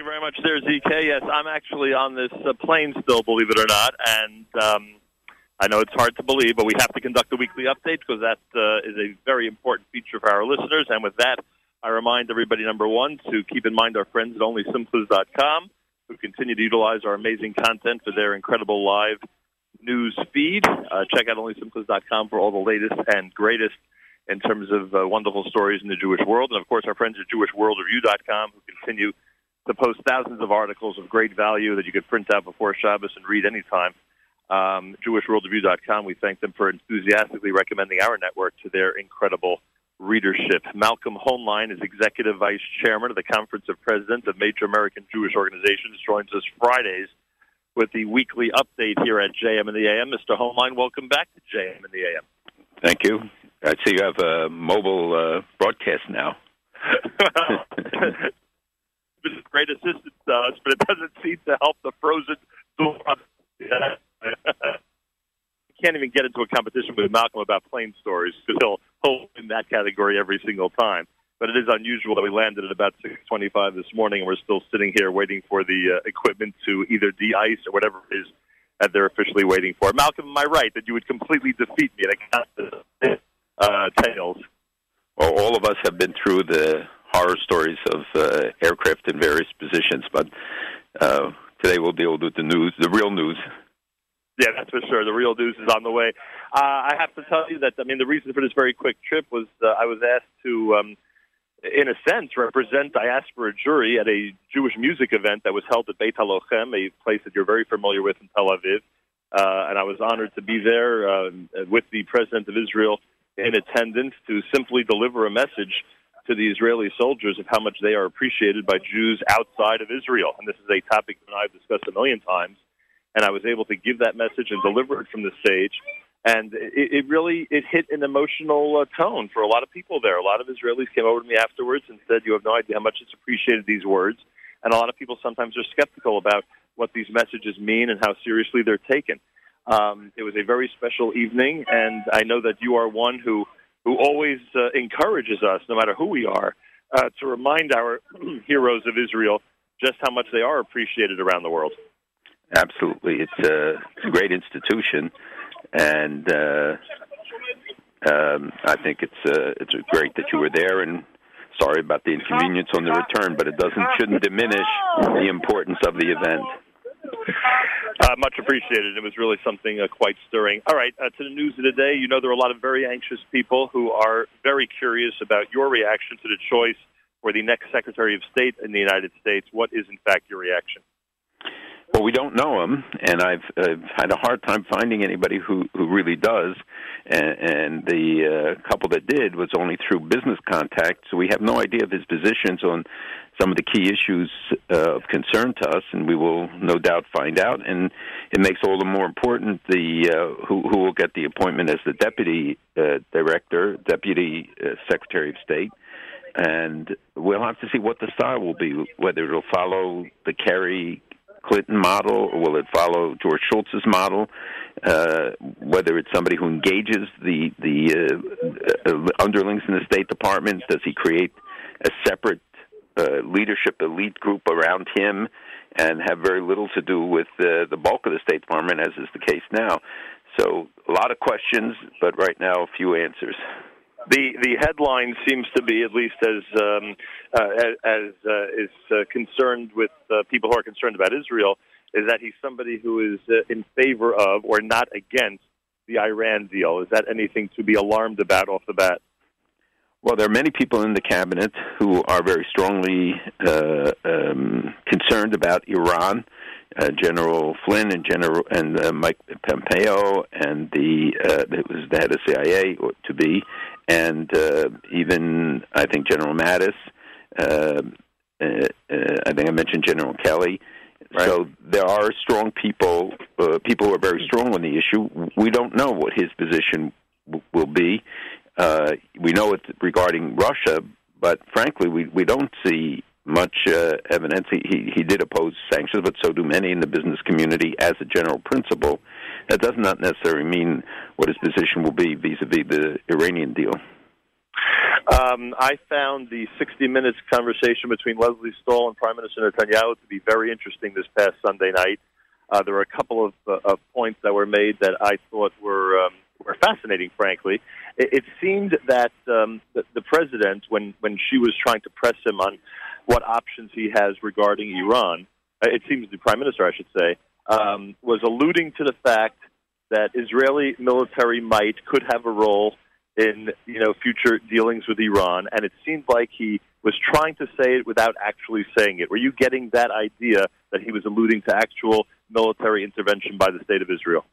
you very much there, ZK. Yes, I'm actually on this uh, plane still, believe it or not, and um, I know it's hard to believe, but we have to conduct a weekly update because that uh, is a very important feature for our listeners. And with that, I remind everybody, number one, to keep in mind our friends at OnlySimchas.com, who continue to utilize our amazing content for their incredible live news feed. Uh, check out OnlySimchas.com for all the latest and greatest in terms of uh, wonderful stories in the Jewish world. And of course, our friends at JewishWorldReview.com, who continue to post thousands of articles of great value that you could print out before Shabbos and read anytime. Um, JewishWorldReview.com, we thank them for enthusiastically recommending our network to their incredible readership. Malcolm Hoenlein is Executive Vice Chairman of the Conference of Presidents of Major American Jewish Organizations, joins us Fridays with the weekly update here at JM in the AM. Mr. Hoenlein, welcome back to JM in the AM. Thank you. I see you have a mobile uh, broadcast now. a great assistance to us, but it doesn't seem to help the frozen can't even get into a competition with Malcolm about plane stories because he'll he'll that category every single time. But it is unusual that we landed at about 6:25 this morning, and we're still sitting here waiting for the uh, equipment to either de-ice or whatever it is that they're officially waiting for. Malcolm, am I right that you would completely defeat me at a uh, tails? Well, all of us have been through the horror stories of uh, aircraft in various positions, but uh, today we'll deal with the news, the real news. Yeah, that's for sure. The real news is on the way. Uh, I have to tell you that I mean the reason for this very quick trip was uh, I was asked to, um, in a sense, represent diaspora Jewry at a Jewish music event that was held at Beit Halochem, a place that you're very familiar with in Tel Aviv, uh, and I was honored to be there uh, with the president of Israel in attendance to simply deliver a message to the Israeli soldiers of how much they are appreciated by Jews outside of Israel. And this is a topic that I've discussed a million times. And I was able to give that message and deliver it from the stage. And it, it really it hit an emotional uh, tone for a lot of people there. A lot of Israelis came over to me afterwards and said, "You have no idea how much it's appreciated these words." And a lot of people sometimes are skeptical about what these messages mean and how seriously they're taken. Um, it was a very special evening, and I know that you are one who who always uh, encourages us, no matter who we are, uh, to remind our heroes of Israel just how much they are appreciated around the world. Absolutely, it's a, it's a great institution, and uh, um, I think it's uh, it's great that you were there. And sorry about the inconvenience on the return, but it doesn't shouldn't diminish the importance of the event. Uh, much appreciated. It was really something uh, quite stirring. All right, uh, to the news of the day. You know, there are a lot of very anxious people who are very curious about your reaction to the choice for the next Secretary of State in the United States. What is, in fact, your reaction? Well, we don't know him, and I've, I've had a hard time finding anybody who who really does. And, and the uh, couple that did was only through business contacts, so we have no idea of his positions on some of the key issues uh, of concern to us, and we will no doubt find out. And it makes all the more important the uh, who, who will get the appointment as the deputy uh, director, deputy uh, secretary of state, and we'll have to see what the style will be. Whether it'll follow the Kerry Clinton model, or will it follow George Shultz's model? Uh, whether it's somebody who engages the the uh, uh, underlings in the State Department, does he create a separate uh, leadership elite group around him and have very little to do with uh, the bulk of the State Department, as is the case now. So a lot of questions, but right now a few answers. The the headline seems to be at least as um, uh, as uh, is uh, concerned with uh, people who are concerned about Israel is that he's somebody who is uh, in favor of or not against the Iran deal. Is that anything to be alarmed about off the bat? Well, there are many people in the cabinet who are very strongly uh, um, concerned about Iran. General Flynn and General and Mike Pompeo and the uh, was the head of CIA to be, and uh, even I think General Mattis. Uh, uh, uh, I think I mentioned General Kelly. Right. So there are strong people, uh, people who are very strong on the issue. We don't know what his position w- will be. Uh, we know it regarding Russia, but frankly, we we don't see much uh, evidence. He, he he did oppose sanctions, but so do many in the business community as a general principle. That does not necessarily mean what his position will be vis-a-vis the Iranian deal. Um, I found the 60 Minutes conversation between Lesley Stahl and Prime Minister Netanyahu to be very interesting this past Sunday night. Uh, there were a couple of, uh, of points that were made that I thought were um, were fascinating. Frankly, it, it seemed that um, the, the president, when when she was trying to press him on what options he has regarding Iran, uh, it seems the prime minister, I should say, um, was alluding to the fact that Israeli military might could have a role in you know future dealings with Iran, and it seemed like he was trying to say it without actually saying it. Were you getting that idea that he was alluding to actual military intervention by the state of Israel?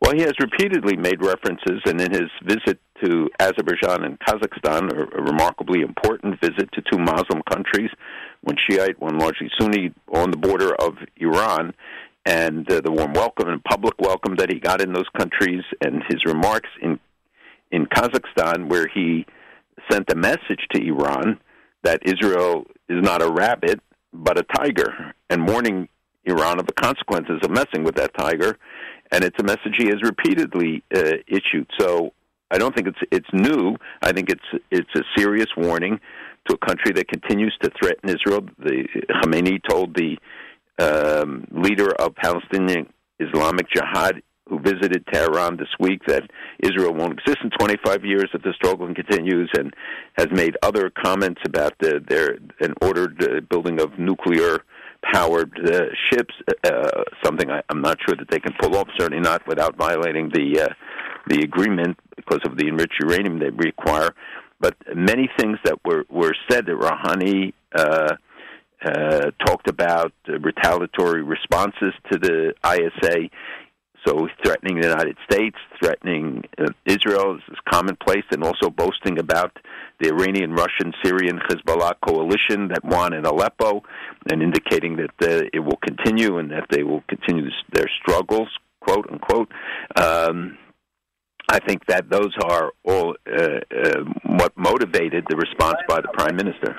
Well, he has repeatedly made references, and in his visit to Azerbaijan and Kazakhstan, a, a remarkably important visit to two Muslim countries, one Shiite, one largely Sunni, on the border of Iran, and uh, the warm welcome and public welcome that he got in those countries, and his remarks in in Kazakhstan, where he sent a message to Iran that Israel is not a rabbit but a tiger, and warning Iran of the consequences of messing with that tiger. And it's a message he has repeatedly uh, issued. So I don't think it's it's new. I think it's it's a serious warning to a country that continues to threaten Israel. The Khamenei told the um, leader of Palestinian Islamic Jihad who visited Tehran this week that Israel won't exist in 25 years if the struggle continues, and has made other comments about the, their an ordered uh, building of nuclear powered uh, ships. Uh, something I, I'm not sure that they can pull off. Certainly not without violating the uh, the agreement because of the enriched uranium they require. But many things that were were said that Rouhani. Uh, uh, talked about uh, retaliatory responses to the ISA. So threatening the United States, threatening uh, Israel is commonplace, and also boasting about the Iranian, Russian, Syrian Hezbollah coalition that won in Aleppo, and indicating that uh, it will continue and that they will continue their struggles, quote unquote. Um, I think that those are all uh, uh, what motivated the response by the prime minister.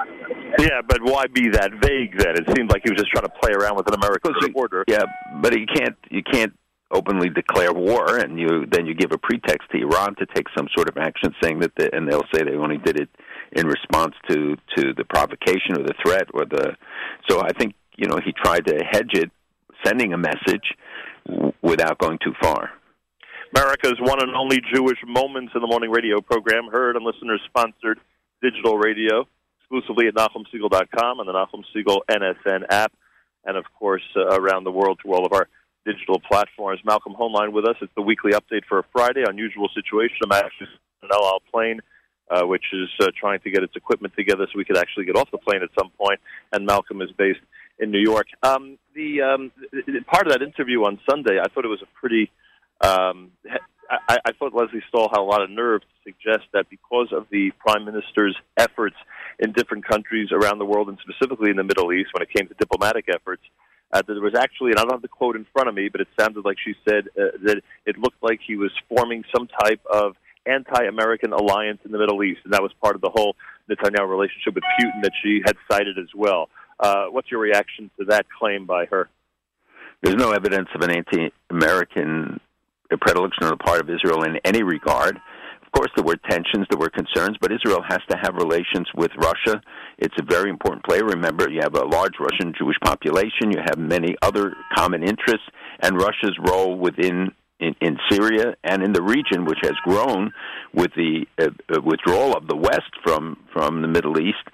Yeah, but why be that vague then? It seemed like he was just trying to play around with an American order. Yeah, but you can't you can't openly declare war and you then you give a pretext to Iran to take some sort of action saying that the, and they'll say they only did it in response to to the provocation or the threat or the so I think you know he tried to hedge it sending a message w- without going too far. America's one and only Jewish Moments in the Morning radio program, heard on listeners sponsored digital radio, exclusively at NachumSegal.com and the Nachum Segal NSN app, and of course uh, around the world through all of our digital platforms. Malcolm Hoenlein with us. It's the weekly update for a Friday. Unusual situation. I'm actually on an El Al plane, uh, which is uh, trying to get its equipment together so we could actually get off the plane at some point. And Malcolm is based in New York. Um, the, um, the part of that interview on Sunday, I thought it was a pretty. Um, I, I thought Lesley Stahl had a lot of nerve to suggest that because of the prime minister's efforts in different countries around the world, and specifically in the Middle East, when it came to diplomatic efforts, uh, there was actually, and I don't have the quote in front of me, but it sounded like she said uh, that it looked like he was forming some type of anti-American alliance in the Middle East, and that was part of the whole Netanyahu relationship with Putin that she had cited as well. Uh, what's your reaction to that claim by her? There's no evidence of an anti-American predilection on the part of Israel in any regard. Of course, there were tensions, there were concerns, but Israel has to have relations with Russia. It's a very important player. Remember, you have a large Russian Jewish population, you have many other common interests, and Russia's role within in, in Syria and in the region, which has grown with the uh, uh withdrawal of the West from from the Middle East,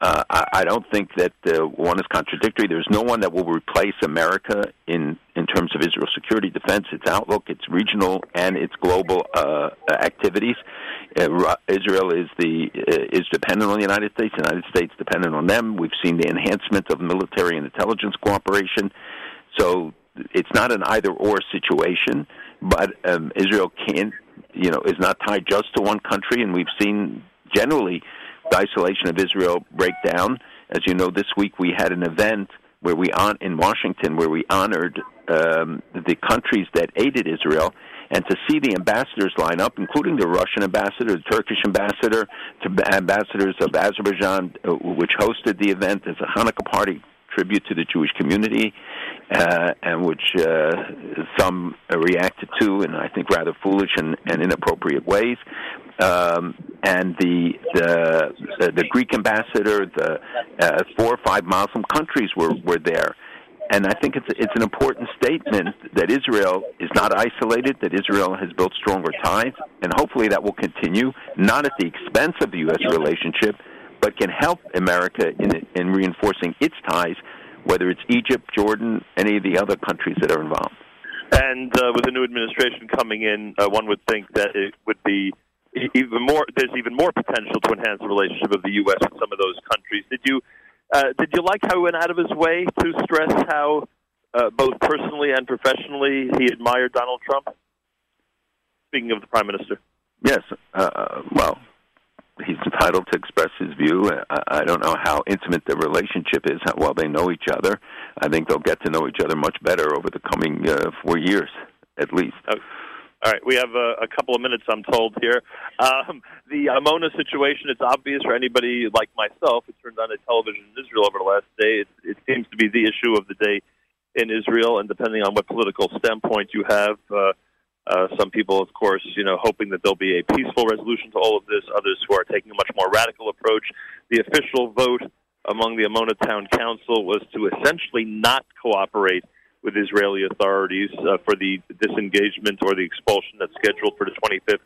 uh, I, I don't think that uh, one is contradictory. There's no one that will replace America in in terms of Israel's security, defense, its outlook, its regional and its global uh, activities. Uh, Israel is the uh, is dependent on the United States. The United States dependent on them. We've seen the enhancement of military and intelligence cooperation. So it's not an either or situation. But um, Israel can't, you know, is not tied just to one country, and we've seen generally the isolation of Israel break down. As you know, this week we had an event where we on in Washington where we honored um, the countries that aided Israel, and to see the ambassadors line up, including the Russian ambassador, the Turkish ambassador, to ambassadors of Azerbaijan, uh, which hosted the event as a Hanukkah party tribute to the Jewish community, uh, and which uh, some reacted to, and I think rather foolish and, and inappropriate ways. Um, and the, the the Greek ambassador, the uh, four or five Muslim countries were were there. And I think it's it's an important statement that Israel is not isolated, that Israel has built stronger ties, and hopefully that will continue, not at the expense of the U.S. relationship, but can help America in in reinforcing its ties whether it's Egypt, Jordan, any of the other countries that are involved. And uh, with the new administration coming in, uh, one would think that it would be even more. There's even more potential to enhance the relationship of the U.S. with some of those countries. Did you uh, did you like how he went out of his way to stress how uh, both personally and professionally he admired Donald Trump? Speaking of the prime minister. Yes. Uh, well, he's entitled to express his view. I, I don't know how intimate the relationship is, how well they know each other. I think they'll get to know each other much better over the coming uh, four years, at least. Okay. All right, we have a, a couple of minutes, I'm told here. Um, the Amona situation, it's obvious for anybody like myself who turned on a television in Israel over the last day. It, it seems to be the issue of the day in Israel, and depending on what political standpoint you have, uh, uh, some people, of course, you know, hoping that there'll be a peaceful resolution to all of this. Others who are taking a much more radical approach. The official vote among the Amona Town Council was to essentially not cooperate with Israeli authorities uh, for the disengagement or the expulsion that's scheduled for the 25th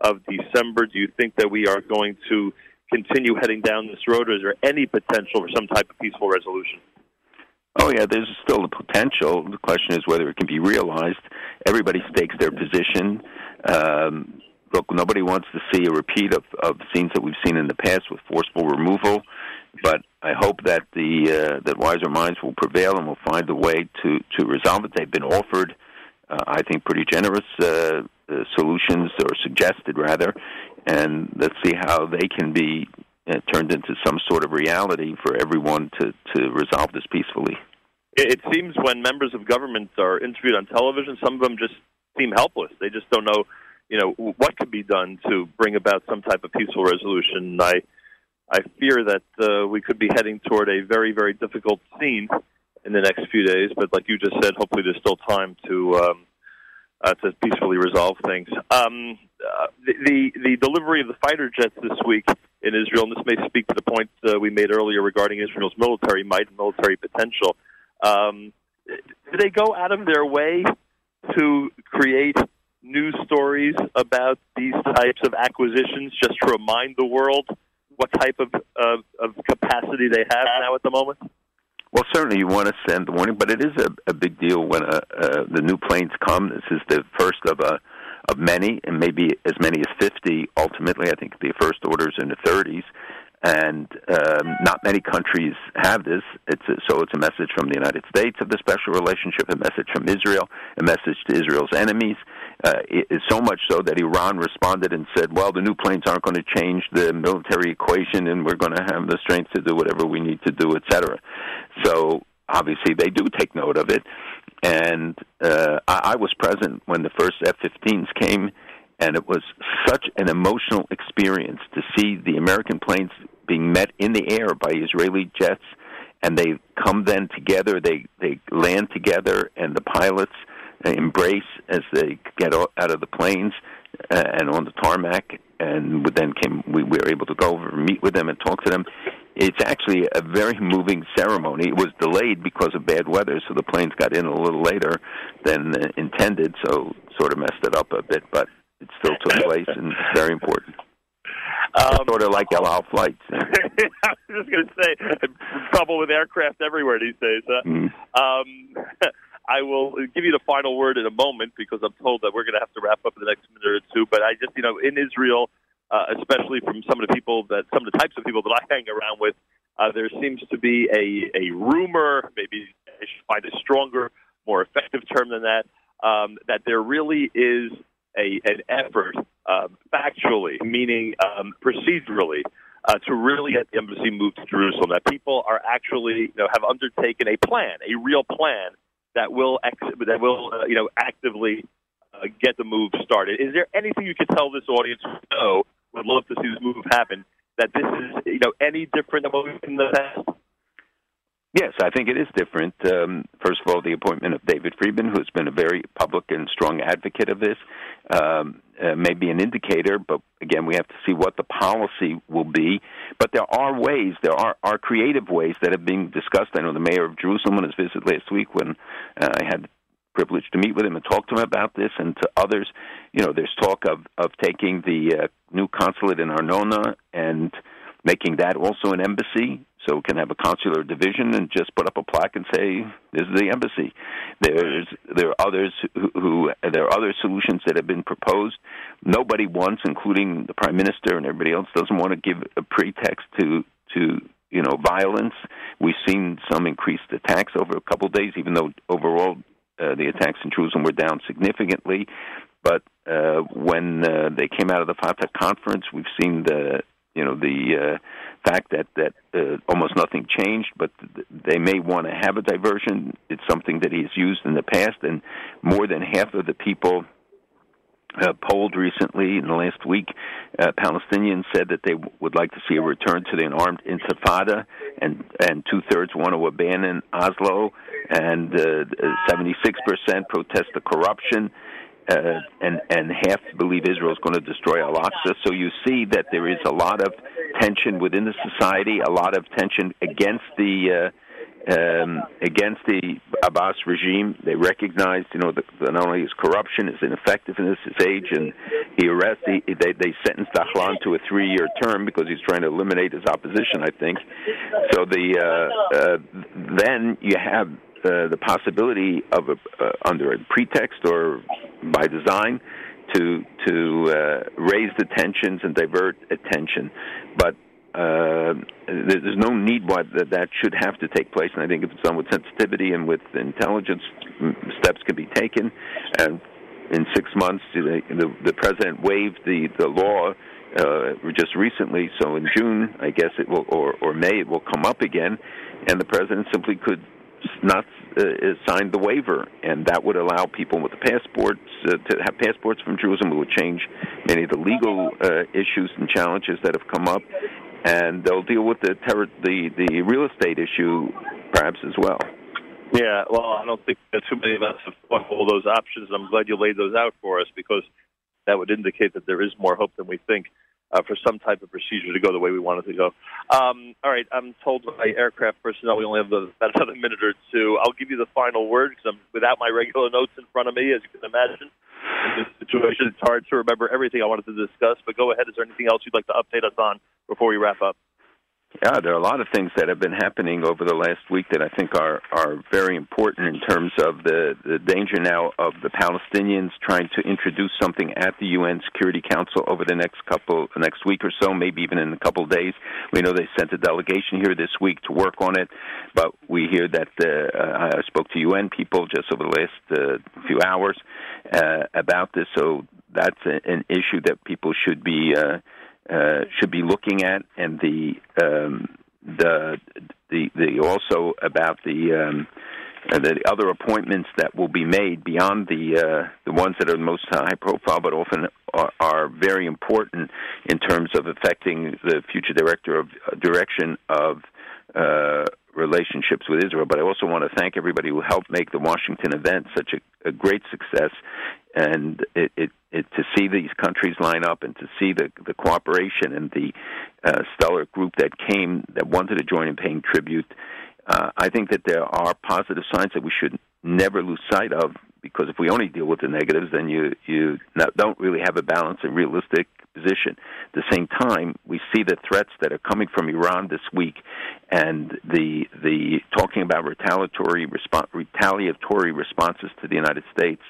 of December. Do you think that we are going to continue heading down this road, or is there any potential for some type of peaceful resolution? Oh yeah, there's still the potential. The question is whether it can be realized. Everybody stakes their position. Um, look, nobody wants to see a repeat of, of scenes that we've seen in the past with forceful removal. But I hope that the uh, that wiser minds will prevail and will find a way to to resolve it. They've been offered, uh, I think, pretty generous uh, uh, solutions or suggested rather, and let's see how they can be uh, turned into some sort of reality for everyone to, to resolve this peacefully. It seems when members of government are interviewed on television, some of them just seem helpless. They just don't know, you know, what could be done to bring about some type of peaceful resolution. I, I fear that uh, we could be heading toward a very, very difficult scene in the next few days. But like you just said, hopefully there's still time to um, uh, to peacefully resolve things. Um, uh, the, the the delivery of the fighter jets this week in Israel, and this may speak to the point uh, we made earlier regarding Israel's military might and military potential. Um, do they go out of their way to create news stories about these types of acquisitions just to remind the world what type of, of, capacity they have now at the moment? Well, certainly you want to send the warning, but it is a, a big deal when uh, uh, the new planes come. This is the first of a of many, and maybe as many as 50 ultimately. I think the first orders in the 30s, and um, not many countries have this. It's a, so it's a message from the United States of the special relationship, a message from Israel, a message to Israel's enemies. Uh, it, so much so that Iran responded and said, "Well, the new planes aren't going to change the military equation, and we're going to have the strength to do whatever we need to do, etc." So obviously, they do take note of it and uh, I, I was present when the first F-15s came, and it was such an emotional experience to see the American planes being met in the air by Israeli jets, and they come then together. They they land together, and the pilots embrace as they get out of the planes uh, and on the tarmac. And then came we were able to go over and meet with them and talk to them it's actually a very moving ceremony. It was delayed because of bad weather, so the planes got in a little later than intended, so sort of messed it up a bit, but it still took place and it's very important. Um, sort of like El Al flights. I was just going to say, trouble with aircraft everywhere these days. Huh? Mm. Um, I will give you the final word in a moment because I'm told that we're going to have to wrap up in the next minute or two. But I just, you know, in Israel, uh, especially from some of the people that some of the types of people that I hang around with. Uh, there seems to be a, a rumor, maybe I should find a stronger, more effective term than that, um, that there really is a, an effort, uh, factually, meaning um, procedurally, uh, to really get the embassy moved to Jerusalem. That people are actually, you know, have undertaken a plan, a real plan that will ex- that will, uh, you know, actively uh, get the move started. Is there anything you could tell this audience know would love to see this move happen that this is you know any different than what we've seen in the past? Yes, I think it is different. Um, first of all, the appointment of David Friedman, who's been a very public and strong advocate of this, um, uh, may be an indicator, but again, we have to see what the policy will be. But there are ways, there are, are creative ways that have been discussed. I know the mayor of Jerusalem on his visit last week when uh, I had the privilege to meet with him and talk to him about this, and to others. You know, there's talk of, of taking the uh, new consulate in Arnona and making that also an embassy so it can have a consular division and just put up a plaque and say this is the embassy. There's there are others who, who there are other solutions that have been proposed. Nobody wants, including the prime minister and everybody else, doesn't want to give a pretext to to you know violence. We've seen some increased attacks over a couple of days, even though overall uh, the attacks in Jerusalem were down significantly. But uh, when uh, they came out of the Fatah conference, we've seen the you know the uh, fact that that uh, almost nothing changed, but they may want to have a diversion. It's something that he's used in the past, and more than half of the people uh, polled recently in the last week, uh, Palestinians said that they would like to see a return to the armed intifada, and and two thirds want to abandon Oslo, and uh, seventy six percent protest the corruption uh, and and half believe Israel is going to destroy Al-Aqsa. So you see that there is a lot of tension within the society, a lot of tension against the uh, um, against the Abbas regime. They recognized, you know, the, the, not only his corruption, his ineffectiveness, his age, and he arrested. He, they they sentenced Dahlan to a three-year term because he's trying to eliminate his opposition. I think. So the uh, uh, then you have uh, the possibility of a, uh, under a pretext or by design to to uh, raise the tensions and divert attention, but uh, there's no need why that, that should have to take place. And I think if it's done with sensitivity and with intelligence, steps can be taken. And in six months, the, the, the president waived the the law uh, just recently. So in June, I guess it will, or or May, it will come up again, and the president simply could not uh, the waiver, and that would allow people with the passports uh, to have passports from Jerusalem. It would change many of the legal uh, issues and challenges that have come up, and they'll deal with the ter- the the real estate issue perhaps as well. Yeah, well, I don't think that too many of us have thought all those options. I'm glad you laid those out for us because that would indicate that there is more hope than we think uh, for some type of procedure to go the way we want it to go. Um, all right, I'm told by aircraft personnel we only have about another minute or two. I'll give you the final word because I'm without my regular notes in front of me, as you can imagine. In this situation, it's hard to remember everything I wanted to discuss. But go ahead. Is there anything else you'd like to update us on before we wrap up? Yeah, there are a lot of things that have been happening over the last week that I think are are very important in terms of the the danger now of the Palestinians trying to introduce something at the UN Security Council over the next couple next week or so, maybe even in a couple of days. We know they sent a delegation here this week to work on it, but we hear that uh, I spoke to UN people just over the last uh, few hours uh, about this, so that's a, an issue that people should be. Uh, uh, should be looking at, and the um, the the the also about the um, uh, the other appointments that will be made beyond the uh, the ones that are the most high profile, but often are, are very important in terms of affecting the future director of uh, direction of uh, relationships with Israel. But I also want to thank everybody who helped make the Washington event such a, a great success, and it, it, it, to see these countries line up and to see the the cooperation and the uh, stellar group that came that wanted to join in paying tribute. Uh, I think that there are positive signs that we should never lose sight of because if we only deal with the negatives, then you you not, don't really have a balanced and realistic position. At the same time, we see the threats that are coming from Iran this week, and the the talking about retaliatory response, retaliatory responses to the United States.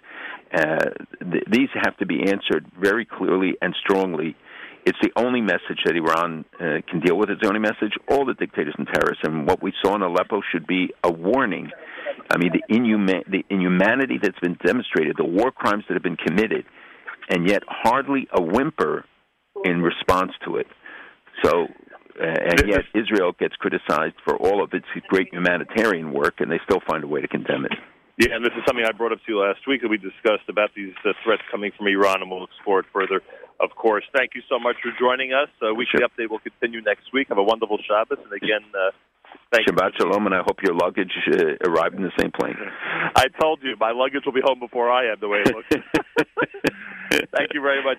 Uh, th- these have to be answered very clearly and strongly. It's the only message that Iran uh, can deal with. It's the only message. All the dictators and terrorists, and what we saw in Aleppo should be a warning. I mean, the, the inhumanity that's been demonstrated, the war crimes that have been committed, and yet hardly a whimper in response to it. So, uh, and yet Israel gets criticized for all of its great humanitarian work, and they still find a way to condemn it. Yeah, and this is something I brought up to you last week that we discussed about these uh, threats coming from Iran, and we'll explore it further, of course. Thank you so much for joining us. Uh, Weekly sure. Update will continue next week. Have a wonderful Shabbos, and again, uh, Thank Shabbat you. shalom, and I hope your luggage uh, arrived in the same plane. I told you my luggage will be home before I am. The way it looks. Thank you very much.